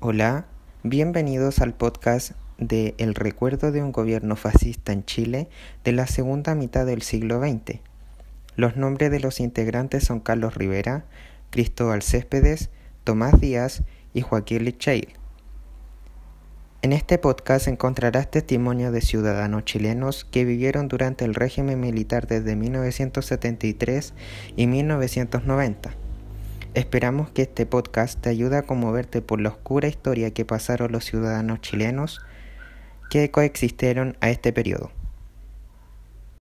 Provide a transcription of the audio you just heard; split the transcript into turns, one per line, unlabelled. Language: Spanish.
Hola, bienvenidos al podcast de El recuerdo de un gobierno fascista en Chile de la segunda mitad del siglo XX. Los nombres de los integrantes son Carlos Rivera, Cristóbal Céspedes, Tomás Díaz y Joaquín Licheil. En este podcast encontrarás testimonios de ciudadanos chilenos que vivieron durante el régimen militar desde 1973 y 1990 Esperamos que este podcast te ayude a conmoverte por la oscura historia que pasaron los ciudadanos chilenos que coexistieron a este periodo.